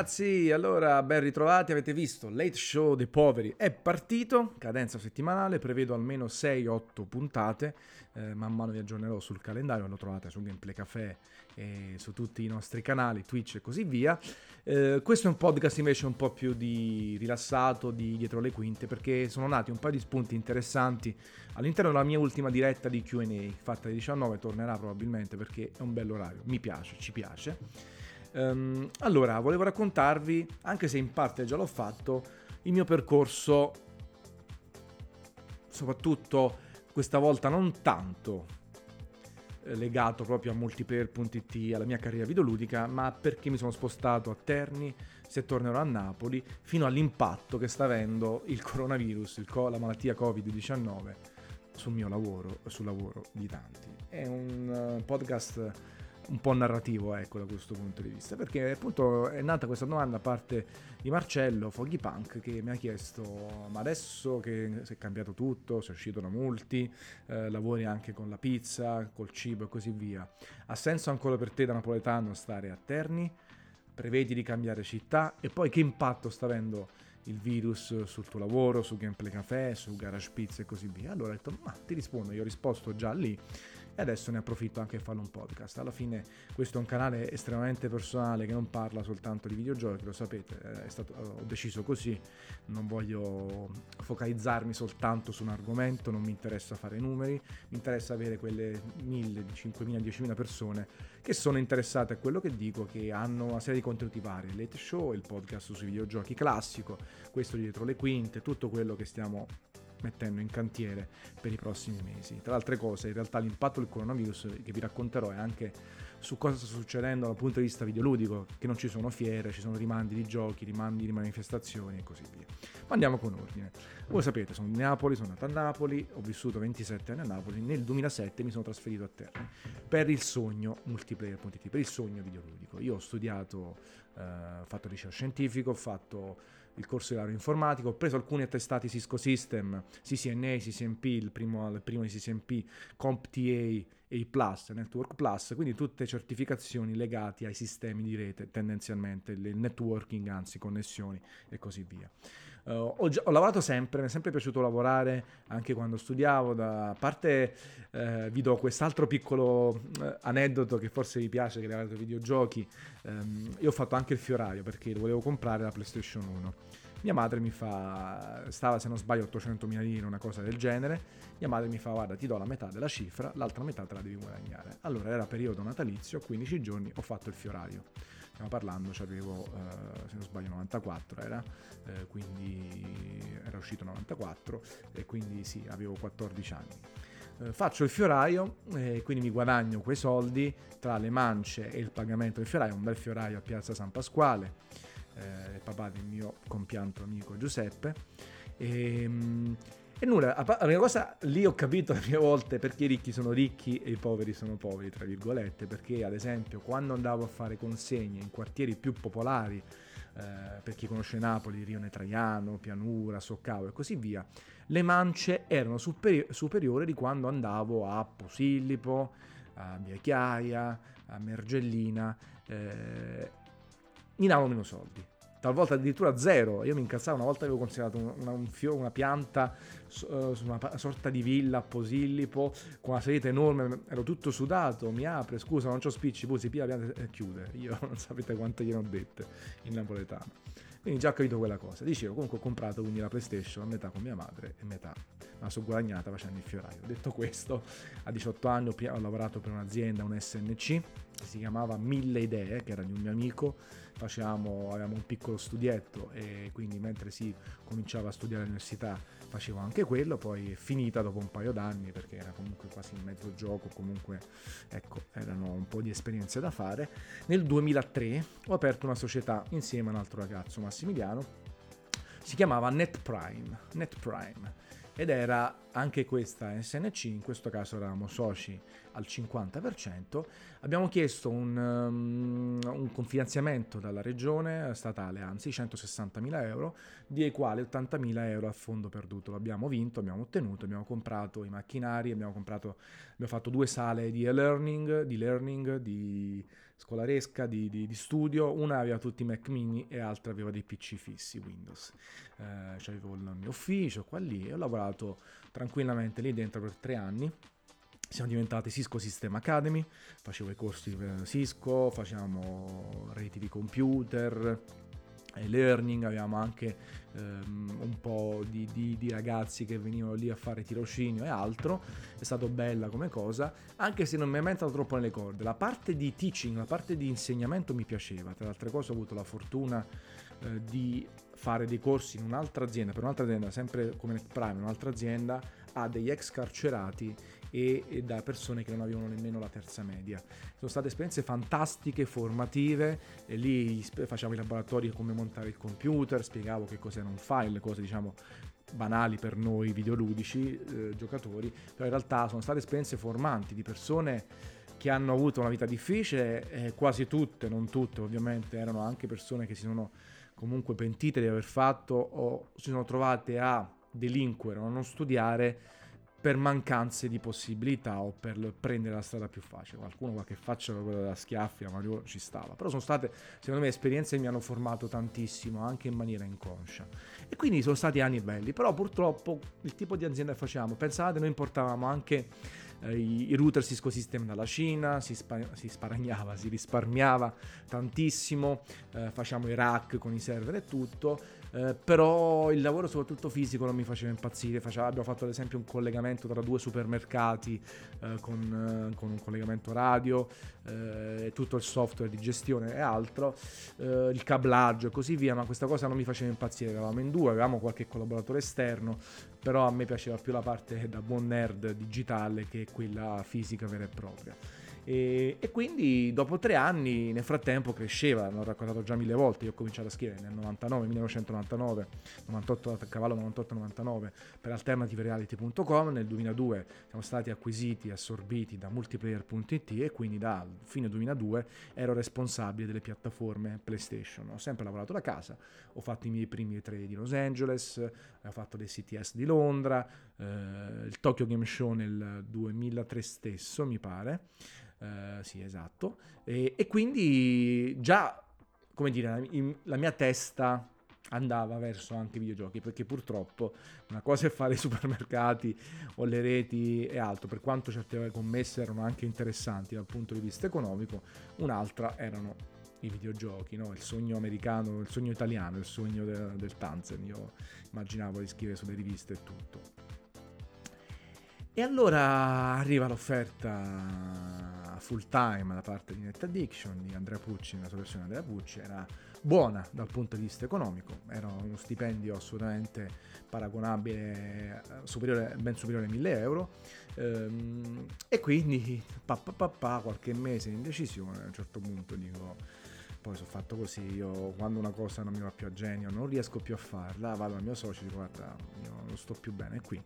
ragazzi, allora ben ritrovati, avete visto Late Show dei poveri è partito, cadenza settimanale, prevedo almeno 6-8 puntate, eh, man mano vi aggiornerò sul calendario, lo trovate su Gameplay Café e su tutti i nostri canali, Twitch e così via. Eh, questo è un podcast invece un po' più di rilassato, di dietro le quinte, perché sono nati un paio di spunti interessanti all'interno della mia ultima diretta di Q&A, fatta alle 19, tornerà probabilmente perché è un bell'orario, mi piace, ci piace. Um, allora, volevo raccontarvi, anche se in parte già l'ho fatto, il mio percorso, soprattutto questa volta non tanto eh, legato proprio a multiplayer.it, alla mia carriera videoludica, ma perché mi sono spostato a Terni, se tornerò a Napoli, fino all'impatto che sta avendo il coronavirus, il co- la malattia Covid-19 sul mio lavoro, sul lavoro di tanti. È un uh, podcast un po' narrativo ecco da questo punto di vista. Perché appunto è nata questa domanda a parte di Marcello Foggy Punk che mi ha chiesto ma adesso che si è cambiato tutto si è uscito da multi eh, lavori anche con la pizza col cibo e così via ha senso ancora per te da napoletano stare a Terni? Prevedi di cambiare città? E poi che impatto sta avendo il virus sul tuo lavoro, su Gameplay Café, su Garage Pizza e così via. Allora ho detto, ma ti rispondo, io ho risposto già lì e adesso ne approfitto anche per fare un podcast. Alla fine questo è un canale estremamente personale che non parla soltanto di videogiochi, lo sapete, stato, ho deciso così, non voglio focalizzarmi soltanto su un argomento, non mi interessa fare numeri, mi interessa avere quelle 1000, 5000, 10.000 persone che sono interessate a quello che dico, che hanno una serie di contenuti vari, late show, il podcast sui videogiochi classico, questo dietro le quinte, tutto quello che stiamo mettendo in cantiere per i prossimi mesi. Tra le altre cose, in realtà l'impatto del coronavirus che vi racconterò è anche su cosa sta succedendo dal punto di vista videoludico, che non ci sono fiere, ci sono rimandi di giochi, rimandi di manifestazioni e così via. Ma andiamo con ordine. Voi sapete, sono di Napoli, sono nato a Napoli, ho vissuto 27 anni a Napoli, nel 2007 mi sono trasferito a Terni per il sogno multiplayer.it, per il sogno videoludico. Io ho studiato, eh, ho fatto liceo scientifico, ho fatto il corso di laurea informatico, ho preso alcuni attestati Cisco System, CCNA, CCNP, il primo, il primo di CCNP, CompTA A+, Network Plus, quindi tutte certificazioni legate ai sistemi di rete, tendenzialmente il networking, anzi connessioni e così via. Uh, ho, ho, lavorato sempre, mi è sempre piaciuto lavorare anche quando studiavo. Da parte uh, vi do quest'altro piccolo uh, aneddoto che forse vi piace, che riguarda i videogiochi. Um, io ho fatto anche il fioraio perché volevo comprare la PlayStation 1. Mia madre mi fa, stava se non sbaglio 800.000 lire, una cosa del genere. Mia madre mi fa guarda ti do la metà della cifra, l'altra metà te la devi guadagnare. Allora era periodo natalizio, 15 giorni ho fatto il fioraio stiamo parlando, cioè avevo, eh, se non sbaglio, 94 era, eh, quindi era uscito 94 e quindi sì, avevo 14 anni. Eh, faccio il fioraio e quindi mi guadagno quei soldi tra le mance e il pagamento del fioraio, un bel fioraio a Piazza San Pasquale, eh, il papà del mio compianto amico Giuseppe. E, ehm, e nulla, la prima cosa lì ho capito le mie volte perché i ricchi sono ricchi e i poveri sono poveri, tra virgolette, perché ad esempio quando andavo a fare consegne in quartieri più popolari, eh, per chi conosce Napoli, Rione Traiano, Pianura, Soccavo e così via, le mance erano superi- superiori di quando andavo a Posillipo, a Via Chiaia, a Mergellina, eh, mi davano meno soldi talvolta addirittura zero. Io mi incazzavo una volta avevo considerato una, un fio, una pianta uh, su una sorta di villa a Posillipo con una salita enorme, ero tutto sudato, mi apre, scusa non c'ho spicci, poi si pia la pianta e chiude. Io non sapete quante gliene ho dette in napoletano. Quindi già ho capito quella cosa. Dicevo, comunque ho comprato quindi la PlayStation a metà con mia madre e metà ma sono guadagnata facendo il fioraio. Detto questo, a 18 anni ho lavorato per un'azienda, un SNC, si chiamava Mille Idee, che era di un mio amico, facevamo, avevamo un piccolo studietto e quindi mentre si cominciava a studiare all'università facevo anche quello, poi è finita dopo un paio d'anni perché era comunque quasi in mezzo gioco, comunque ecco, erano un po' di esperienze da fare. Nel 2003 ho aperto una società insieme a un altro ragazzo, Massimiliano, si chiamava Net Prime, Net Prime ed era anche questa SNC, in questo caso eravamo soci al 50%, abbiamo chiesto un, um, un confinanziamento dalla regione statale, anzi 160.000 euro, dei quali 80.000 euro a fondo perduto. L'abbiamo vinto, abbiamo ottenuto, abbiamo comprato i macchinari, abbiamo, comprato, abbiamo fatto due sale di e-learning, di learning, di scolaresca di, di, di, studio, una aveva tutti i Mac mini e l'altra aveva dei PC fissi Windows. Eh, avevo il mio ufficio qua lì e ho lavorato tranquillamente lì dentro per tre anni. Siamo diventati Cisco System Academy, facevo i corsi per Cisco, facevamo reti di computer, learning, avevamo anche um, un po' di, di, di, ragazzi che venivano lì a fare tirocinio e altro, è stato bella come cosa, anche se non mi è mai entrato troppo nelle corde. La parte di teaching, la parte di insegnamento mi piaceva, tra le altre cose ho avuto la fortuna eh, di fare dei corsi in un'altra azienda, per un'altra azienda, sempre come Prime, un'altra azienda, a degli ex carcerati e, e, da persone che non avevano nemmeno la terza media. Sono state esperienze fantastiche, formative, e lì facciamo i laboratori come montare il computer, spiegavo che cos'era un file, cose diciamo banali per noi videoludici, eh, giocatori, però in realtà sono state esperienze formanti di persone che hanno avuto una vita difficile, eh, quasi tutte, non tutte ovviamente, erano anche persone che si sono comunque pentite di aver fatto o si sono trovate a delinquere o a non studiare per mancanze di possibilità o per prendere la strada più facile. Qualcuno qualche faccia quella da schiaffi a Mario ci stava, però sono state secondo me esperienze che mi hanno formato tantissimo anche in maniera inconscia. E quindi sono stati anni belli, però purtroppo il tipo di azienda che facciamo, pensate noi importavamo anche eh, i, i, router Cisco System dalla Cina, si, spa, si sparagnava, si risparmiava tantissimo, eh, facciamo i rack con i server e tutto eh, però il lavoro soprattutto fisico non mi faceva impazzire, faceva, abbiamo fatto ad esempio un collegamento tra due supermercati eh, con, eh, con, un collegamento radio, eh, tutto il software di gestione e altro, eh, il cablaggio e così via, ma questa cosa non mi faceva impazzire, eravamo in due, avevamo qualche collaboratore esterno, però a me piaceva più la parte da buon nerd digitale che quella fisica vera e propria. E, e, quindi dopo tre anni nel frattempo cresceva, l'ho raccontato già mille volte, io ho cominciato a scrivere nel 99, 1999, 98, cavallo 98-99 per alternativereality.com, nel 2002 siamo stati acquisiti, assorbiti da multiplayer.it e quindi da fine 2002 ero responsabile delle piattaforme PlayStation. Ho sempre lavorato da casa, ho fatto i miei primi tre di Los Angeles, ho fatto dei CTS di Londra, eh, il Tokyo Game Show nel 2003 stesso mi pare. Uh, sì, esatto. E, e, quindi già, come dire, la, la mia testa andava verso anche i videogiochi perché purtroppo una cosa è fare i supermercati o le reti e altro per quanto certe commesse erano anche interessanti dal punto di vista economico un'altra erano i videogiochi no? il sogno americano il sogno italiano il sogno de- del Tanzen io immaginavo di scrivere sulle riviste e tutto e allora arriva l'offerta full time da parte di Net Addiction, di Andrea Pucci, nella sua versione Andrea Pucci, era buona dal punto di vista economico, era uno stipendio assolutamente paragonabile, superiore, ben superiore ai 1000 euro, ehm, e quindi pa, pa, pa, pa, qualche mese in indecisione, a un certo punto dico poi sono fatto così, io quando una cosa non mi va più a genio, non riesco più a farla, vado al mio socio e dico guarda, io non sto più bene qui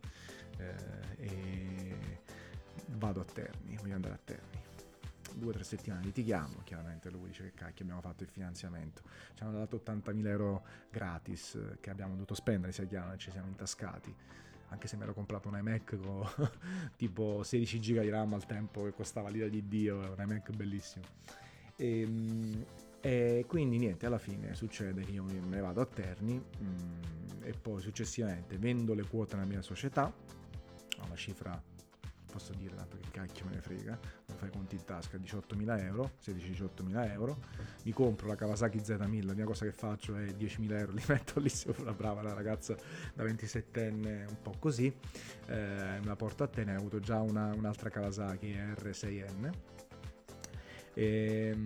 eh, e vado a Terni, voglio andare a Terni due o tre settimane litighiamo, chiaramente lui dice che cacchio abbiamo fatto il finanziamento, ci hanno dato 80.000 euro gratis che abbiamo dovuto spendere, sia chiaro, ci siamo intascati, anche se mi ero comprato un iMac con tipo 16 giga di RAM al tempo che costava l'ira di Dio, un iMac bellissimo. E, ehm, e quindi niente, alla fine succede che io me ne vado a Terni mm, e poi successivamente vendo le quote nella mia società a una cifra posso dire tanto che cacchio me ne frega, fai conti in tasca 18.000 euro, 16-18.000 euro, mi compro la Kawasaki Z1000, la mia cosa che faccio è 10.000 euro, li metto lì sopra, brava la ragazza da 27enne, un po' così, eh, me la porto a te, ne ho avuto già una, un'altra Kawasaki R6N. E,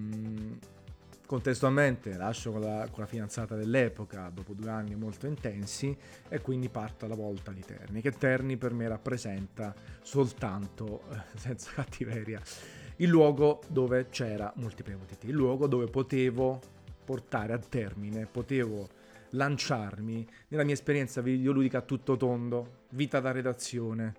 Contestualmente lascio con la, con la, fidanzata dell'epoca dopo due anni molto intensi e quindi parto alla volta di Terni, che Terni per me rappresenta soltanto, eh, senza cattiveria, il luogo dove c'era Multiplayer UTT, il luogo dove potevo portare a termine, potevo lanciarmi nella mia esperienza videoludica a tutto tondo, vita da redazione,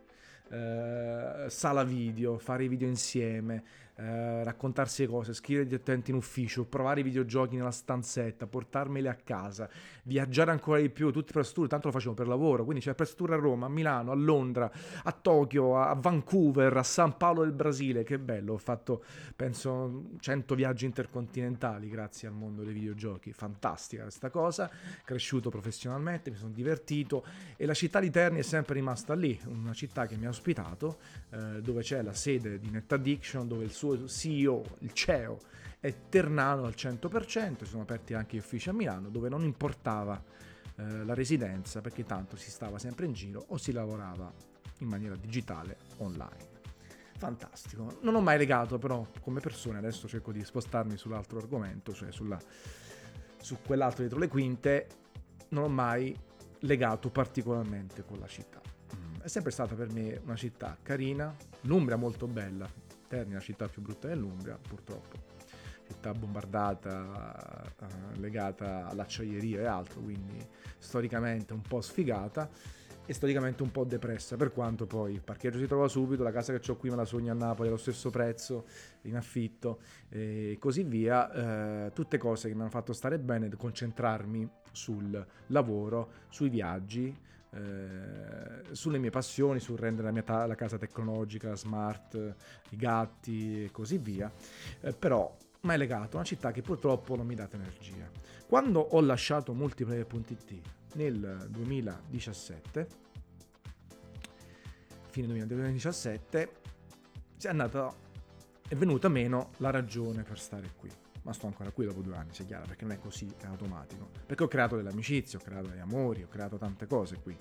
eh, sala video, fare i video insieme, eh, raccontarsi le cose, scrivere direttamente in ufficio, provare i videogiochi nella stanzetta, portarmeli a casa, viaggiare ancora di più, tutti press tour, tanto lo facevo per lavoro, quindi c'è press tour a Roma, a Milano, a Londra, a Tokyo, a Vancouver, a San Paolo del Brasile, che bello, ho fatto penso 100 viaggi intercontinentali grazie al mondo dei videogiochi, fantastica questa cosa, cresciuto professionalmente, mi sono divertito. E la città di Terni è sempre rimasta lì, una città che mi ha ospitato, eh, dove c'è la sede di Net Addiction, dove il suo CEO, il CEO, è ternano al 100%, si sono aperti anche gli uffici a Milano, dove non importava eh, la residenza, perché tanto si stava sempre in giro o si lavorava in maniera digitale online. Fantastico. Non ho mai legato però come persone, adesso cerco di spostarmi sull'altro argomento, cioè sulla, su quell'altro dietro le quinte, non ho mai legato particolarmente con la città. Mm, è sempre stata per me una città carina, l'Umbria molto bella, Terni la città più brutta dell'Umbria, purtroppo. Città bombardata, eh, legata all'acciaieria e altro, quindi storicamente un po' sfigata e storicamente un po' depressa, per quanto poi il parcheggio si trova subito, la casa che ho qui me la sogno a Napoli allo stesso prezzo, in affitto e così via, eh, tutte cose che mi hanno fatto stare bene, concentrarmi sul lavoro, sui viaggi, eh, sulle mie passioni, sul rendere la mia ta- la casa tecnologica, smart, i gatti e così via, eh, però mai legato a una città che purtroppo non mi dà energia. Quando ho lasciato multiplayer.it nel 2017, fine 2017, è andata, è venuta meno la ragione per stare qui ma sto ancora qui dopo due anni, sia chiaro, perché non è così è automatico. Perché ho creato delle amicizie, ho creato degli amori, ho creato tante cose qui.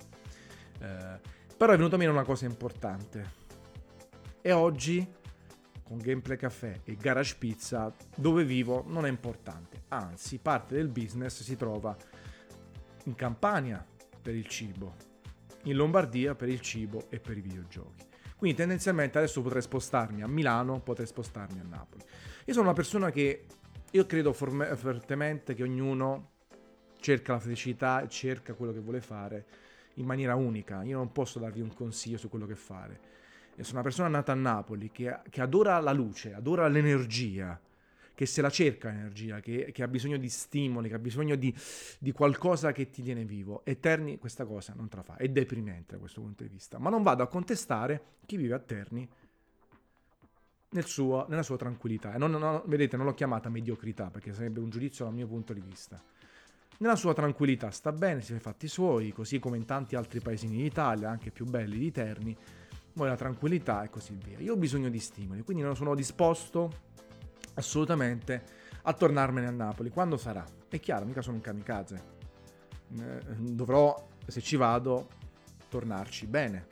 Eh, però è venuto meno una cosa importante. E oggi, con Gameplay Café e Garage Pizza, dove vivo non è importante. Anzi, parte del business si trova in Campania per il cibo, in Lombardia per il cibo e per i videogiochi. Quindi tendenzialmente adesso potrei spostarmi a Milano, potrei spostarmi a Napoli. Io sono una persona che io credo forme- fortemente che ognuno cerca la felicità cerca quello che vuole fare in maniera unica. Io non posso darvi un consiglio su quello che fare. Io sono una persona nata a Napoli che, che adora la luce, adora l'energia, che se la cerca l'energia, che, che ha bisogno di stimoli, che ha bisogno di, di, qualcosa che ti tiene vivo. E Terni questa cosa non te la fa. È deprimente da questo punto di vista. Ma non vado a contestare chi vive a Terni nel suo, nella sua tranquillità. E non, non, vedete, non l'ho chiamata mediocrità perché sarebbe un giudizio dal mio punto di vista. Nella sua tranquillità sta bene, si fa i fatti suoi, così come in tanti altri paesini d'Italia, anche più belli di Terni, vuole la tranquillità e così via. Io ho bisogno di stimoli, quindi non sono disposto assolutamente a tornarmene a Napoli. Quando sarà? È chiaro, mica sono un kamikaze. Eh, dovrò, se ci vado, tornarci bene.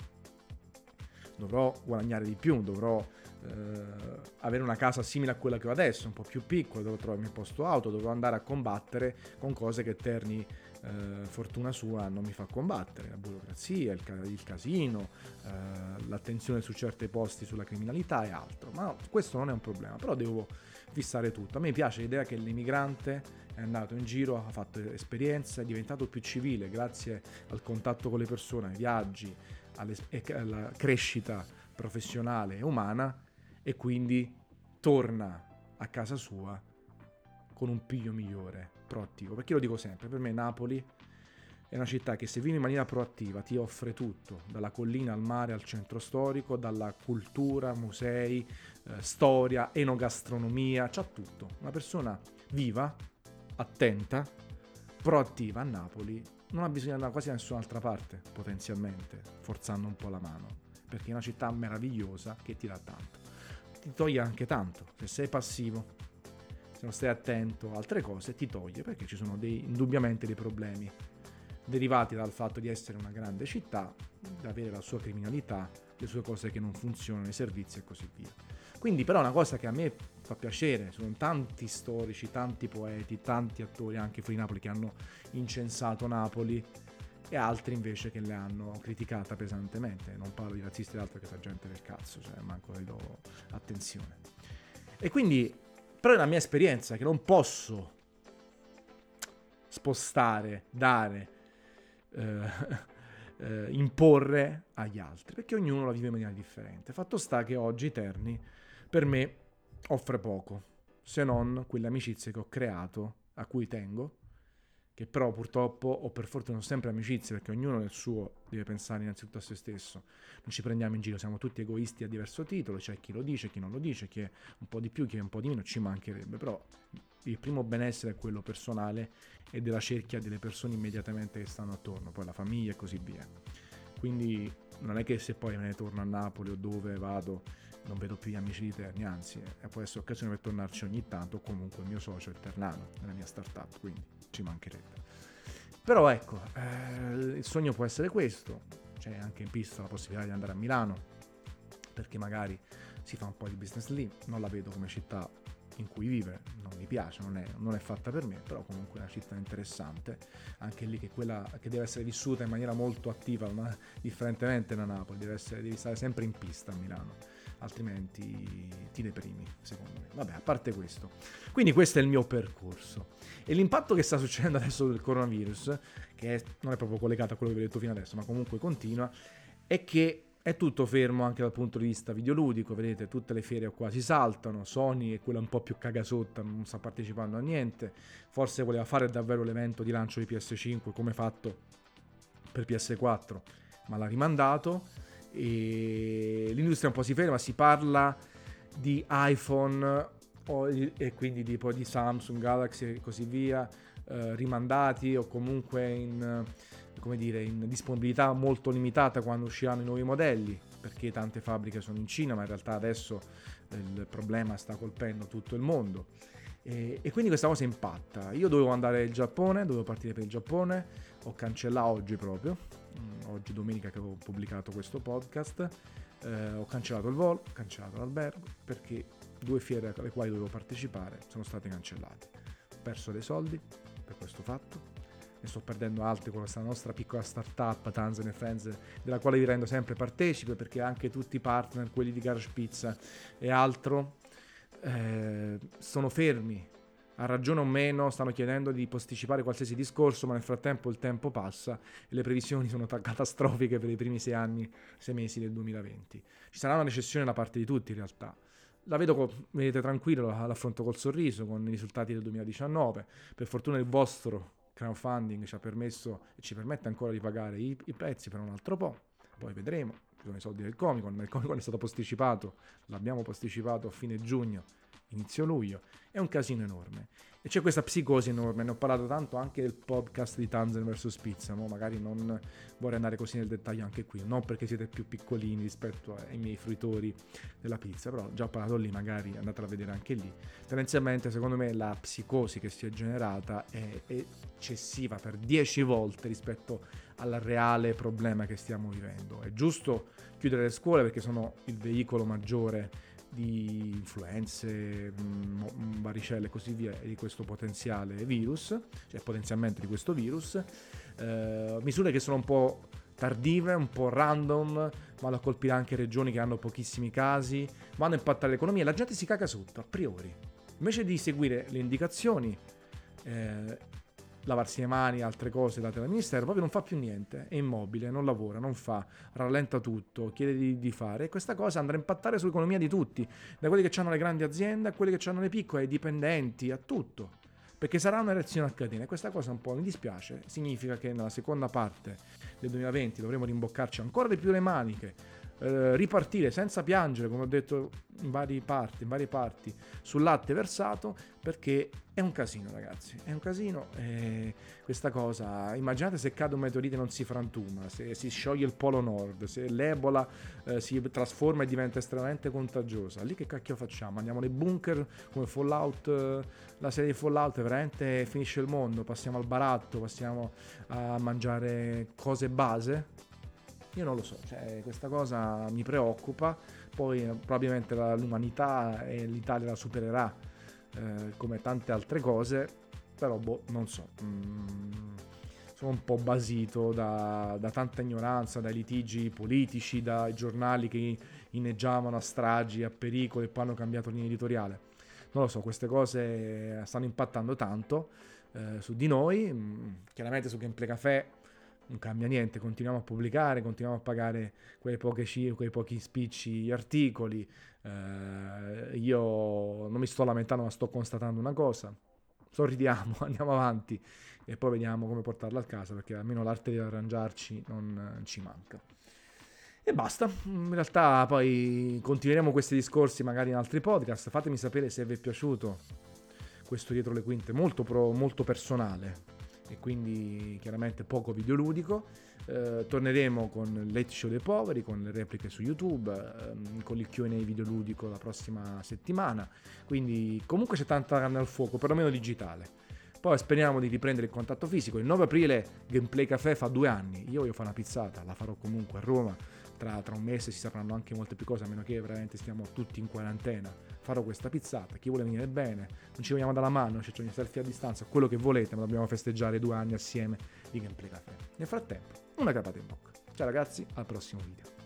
Dovrò guadagnare di più, dovrò eh, avere una casa simile a quella che ho adesso, un po' più piccola, dove trovo il mio posto auto, dovevo andare a combattere con cose che Terni, eh, fortuna sua, non mi fa combattere, la burocrazia, il, il casino, eh, l'attenzione su certi posti sulla criminalità e altro, ma no, questo non è un problema, però devo fissare tutto. A me piace l'idea che l'immigrante è andato in giro, ha fatto esperienze, è diventato più civile grazie al contatto con le persone, ai viaggi, alla crescita professionale e umana e quindi torna a casa sua con un piglio migliore, proattivo. Perché lo dico sempre, per me Napoli è una città che se vivi in maniera proattiva ti offre tutto, dalla collina al mare al centro storico, dalla cultura, musei, eh, storia, enogastronomia, c'ha tutto. Una persona viva, attenta, proattiva a Napoli non ha bisogno di andare quasi da nessun'altra parte, potenzialmente, forzando un po' la mano, perché è una città meravigliosa che ti dà tanto ti toglie anche tanto. Se sei passivo, se non stai attento a altre cose, ti toglie perché ci sono dei, indubbiamente dei problemi derivati dal fatto di essere una grande città, di avere la sua criminalità, le sue cose che non funzionano, i servizi e così via. Quindi però una cosa che a me fa piacere, sono tanti storici, tanti poeti, tanti attori anche fuori Napoli che hanno incensato Napoli e altri invece che le hanno criticata pesantemente. Non parlo di razzisti e altro che sta gente del cazzo, cioè manco le do attenzione. E quindi, però è la mia esperienza che non posso spostare, dare, eh, eh, imporre agli altri, perché ognuno la vive in maniera differente. Fatto sta che oggi Terni, per me, offre poco, se non quelle amicizie che ho creato, a cui tengo, che però purtroppo o per fortuna sono sempre amicizie perché ognuno nel suo deve pensare innanzitutto a se stesso. Non ci prendiamo in giro, siamo tutti egoisti a diverso titolo, c'è chi lo dice, chi non lo dice, chi è un po' di più, chi è un po' di meno, ci mancherebbe, però il primo benessere è quello personale e della cerchia delle persone immediatamente che stanno attorno, poi la famiglia e così via. Quindi non è che se poi me ne torno a Napoli o dove vado non vedo più gli amici di Terni, anzi eh, può essere occasione per tornarci ogni tanto, comunque il mio socio è Ternano, nella mia startup, quindi ci mancherebbe. Però ecco, eh, il sogno può essere questo, c'è anche in pista la possibilità di andare a Milano, perché magari si fa un po' di business lì, non la vedo come città in cui vive, non mi piace, non è, non è, fatta per me, però comunque è una città interessante, anche lì che, quella, che deve essere vissuta in maniera molto attiva, ma differentemente da Napoli, deve essere, devi stare sempre in pista a Milano, altrimenti ti deprimi, secondo me. Vabbè, a parte questo. Quindi questo è il mio percorso. E l'impatto che sta succedendo adesso del coronavirus, che non è proprio collegato a quello che vi ho detto fino adesso, ma comunque continua, è che è tutto fermo anche dal punto di vista videoludico, vedete tutte le fiere quasi saltano, Sony è quella un po' più cagasotta, non sta partecipando a niente, forse voleva fare davvero l'evento di lancio di PS5 come fatto per PS4, ma l'ha rimandato e l'industria un po' si ferma, si parla di iPhone e quindi di, poi di Samsung, Galaxy e così via, eh, rimandati o comunque in dire, in disponibilità molto limitata quando usciranno i nuovi modelli, perché tante fabbriche sono in Cina, ma in realtà adesso il problema sta colpendo tutto il mondo. E, e quindi questa cosa impatta. Io dovevo andare in Giappone, dovevo partire per il Giappone, ho cancellato oggi proprio, oggi domenica che avevo pubblicato questo podcast, eh, ho cancellato il volo, ho cancellato l'albergo, perché due fiere alle quali dovevo partecipare sono state cancellate. Ho perso dei soldi per questo fatto, ne sto perdendo altri con questa nostra piccola startup Tanzan Friends della quale vi rendo sempre partecipe perché anche tutti i partner quelli di Garage Pizza e altro eh, sono fermi a ragione o meno stanno chiedendo di posticipare qualsiasi discorso, ma nel frattempo il tempo passa e le previsioni sono catastrofiche per i primi sei anni, sei mesi del 2020. Ci sarà una recessione da parte di tutti in realtà. La vedo, vedete tranquillo, l'affronto col sorriso con i risultati del 2019. Per fortuna il vostro crowdfunding ci ha permesso e ci permette ancora di pagare i, i prezzi per un altro po', poi vedremo, ci sono i soldi del Comic Con, il Comic Con è stato posticipato, l'abbiamo posticipato a fine giugno, inizio luglio, è un casino enorme. E c'è questa psicosi enorme, ne ho parlato tanto anche del podcast di Tanzen vs Pizza, no? magari non vorrei andare così nel dettaglio anche qui, non perché siete più piccolini rispetto ai miei fruitori della pizza, però già ho parlato lì, magari andatela a vedere anche lì. Tendenzialmente secondo me la psicosi che si è generata è eccessiva per 10 volte rispetto al reale problema che stiamo vivendo. È giusto chiudere le scuole perché sono il veicolo maggiore di influenze, mh, mm, varicelle e così via di questo potenziale virus, cioè potenzialmente di questo virus, eh, misure che sono un po' tardive, un po' random, vanno a colpire anche regioni che hanno pochissimi casi, vanno a impattare l'economia la gente si caga sotto a priori. Invece di seguire le indicazioni eh, lavarsi le mani, altre cose date dal ministero, proprio non fa più niente, è immobile, non lavora, non fa, rallenta tutto, chiede di, di fare. E questa cosa andrà a impattare sull'economia di tutti, da quelli che hanno le grandi aziende a quelli che hanno le piccole, ai dipendenti, a tutto, perché sarà una reazione a catena. E questa cosa un po' mi dispiace, significa che nella seconda parte del 2020 dovremo rimboccarci ancora di più le maniche, eh, ripartire senza piangere, come ho detto in varie parti, in varie parti, sul latte versato, perché è un casino, ragazzi. È un casino. E questa cosa, immaginate se cade un meteorite e non si frantuma, se si scioglie il polo nord, se l'ebola eh, si trasforma e diventa estremamente contagiosa. Lì che cacchio facciamo? Andiamo nei bunker come Fallout, eh, la serie di Fallout, veramente finisce il mondo. Passiamo al baratto, passiamo a mangiare cose base io non lo so, cioè, questa cosa mi preoccupa, poi eh, probabilmente l'umanità e l'Italia la supererà eh, come tante altre cose, però boh, non so. Mm, sono un po' basito da, da, tanta ignoranza, dai litigi politici, dai giornali che inneggiavano a stragi, a pericoli e poi hanno cambiato linea editoriale. Non lo so, queste cose stanno impattando tanto eh, su di noi, mm, chiaramente su Gameplay Café non cambia niente, continuiamo a pubblicare, continuiamo a pagare quei, poche, quei pochi spicci articoli. Eh, io non mi sto lamentando, ma sto constatando una cosa. Sorridiamo, andiamo avanti e poi vediamo come portarla a casa, perché almeno l'arte di arrangiarci non ci manca. E basta, in realtà poi continueremo questi discorsi magari in altri podcast, fatemi sapere se vi è piaciuto questo dietro le quinte molto, pro, molto personale e quindi chiaramente poco videoludico. Eh, torneremo con Late Show dei Poveri, con le repliche su YouTube, ehm, con il QA videoludico la prossima settimana. Quindi comunque c'è tanta carne al fuoco, perlomeno digitale. Poi speriamo di riprendere il contatto fisico. Il 9 aprile Gameplay Café fa due anni. Io voglio fare una pizzata, la farò comunque a Roma. Tra, tra un mese si sapranno anche molte più cose, a meno che veramente stiamo tutti in quarantena farò questa pizzata, chi vuole venire bene, non ci vogliamo dalla mano, ci facciamo selfie a distanza, quello che volete, ma dobbiamo festeggiare due anni assieme di Gameplay Café. Nel frattempo, una capata in bocca. Ciao ragazzi, al prossimo video.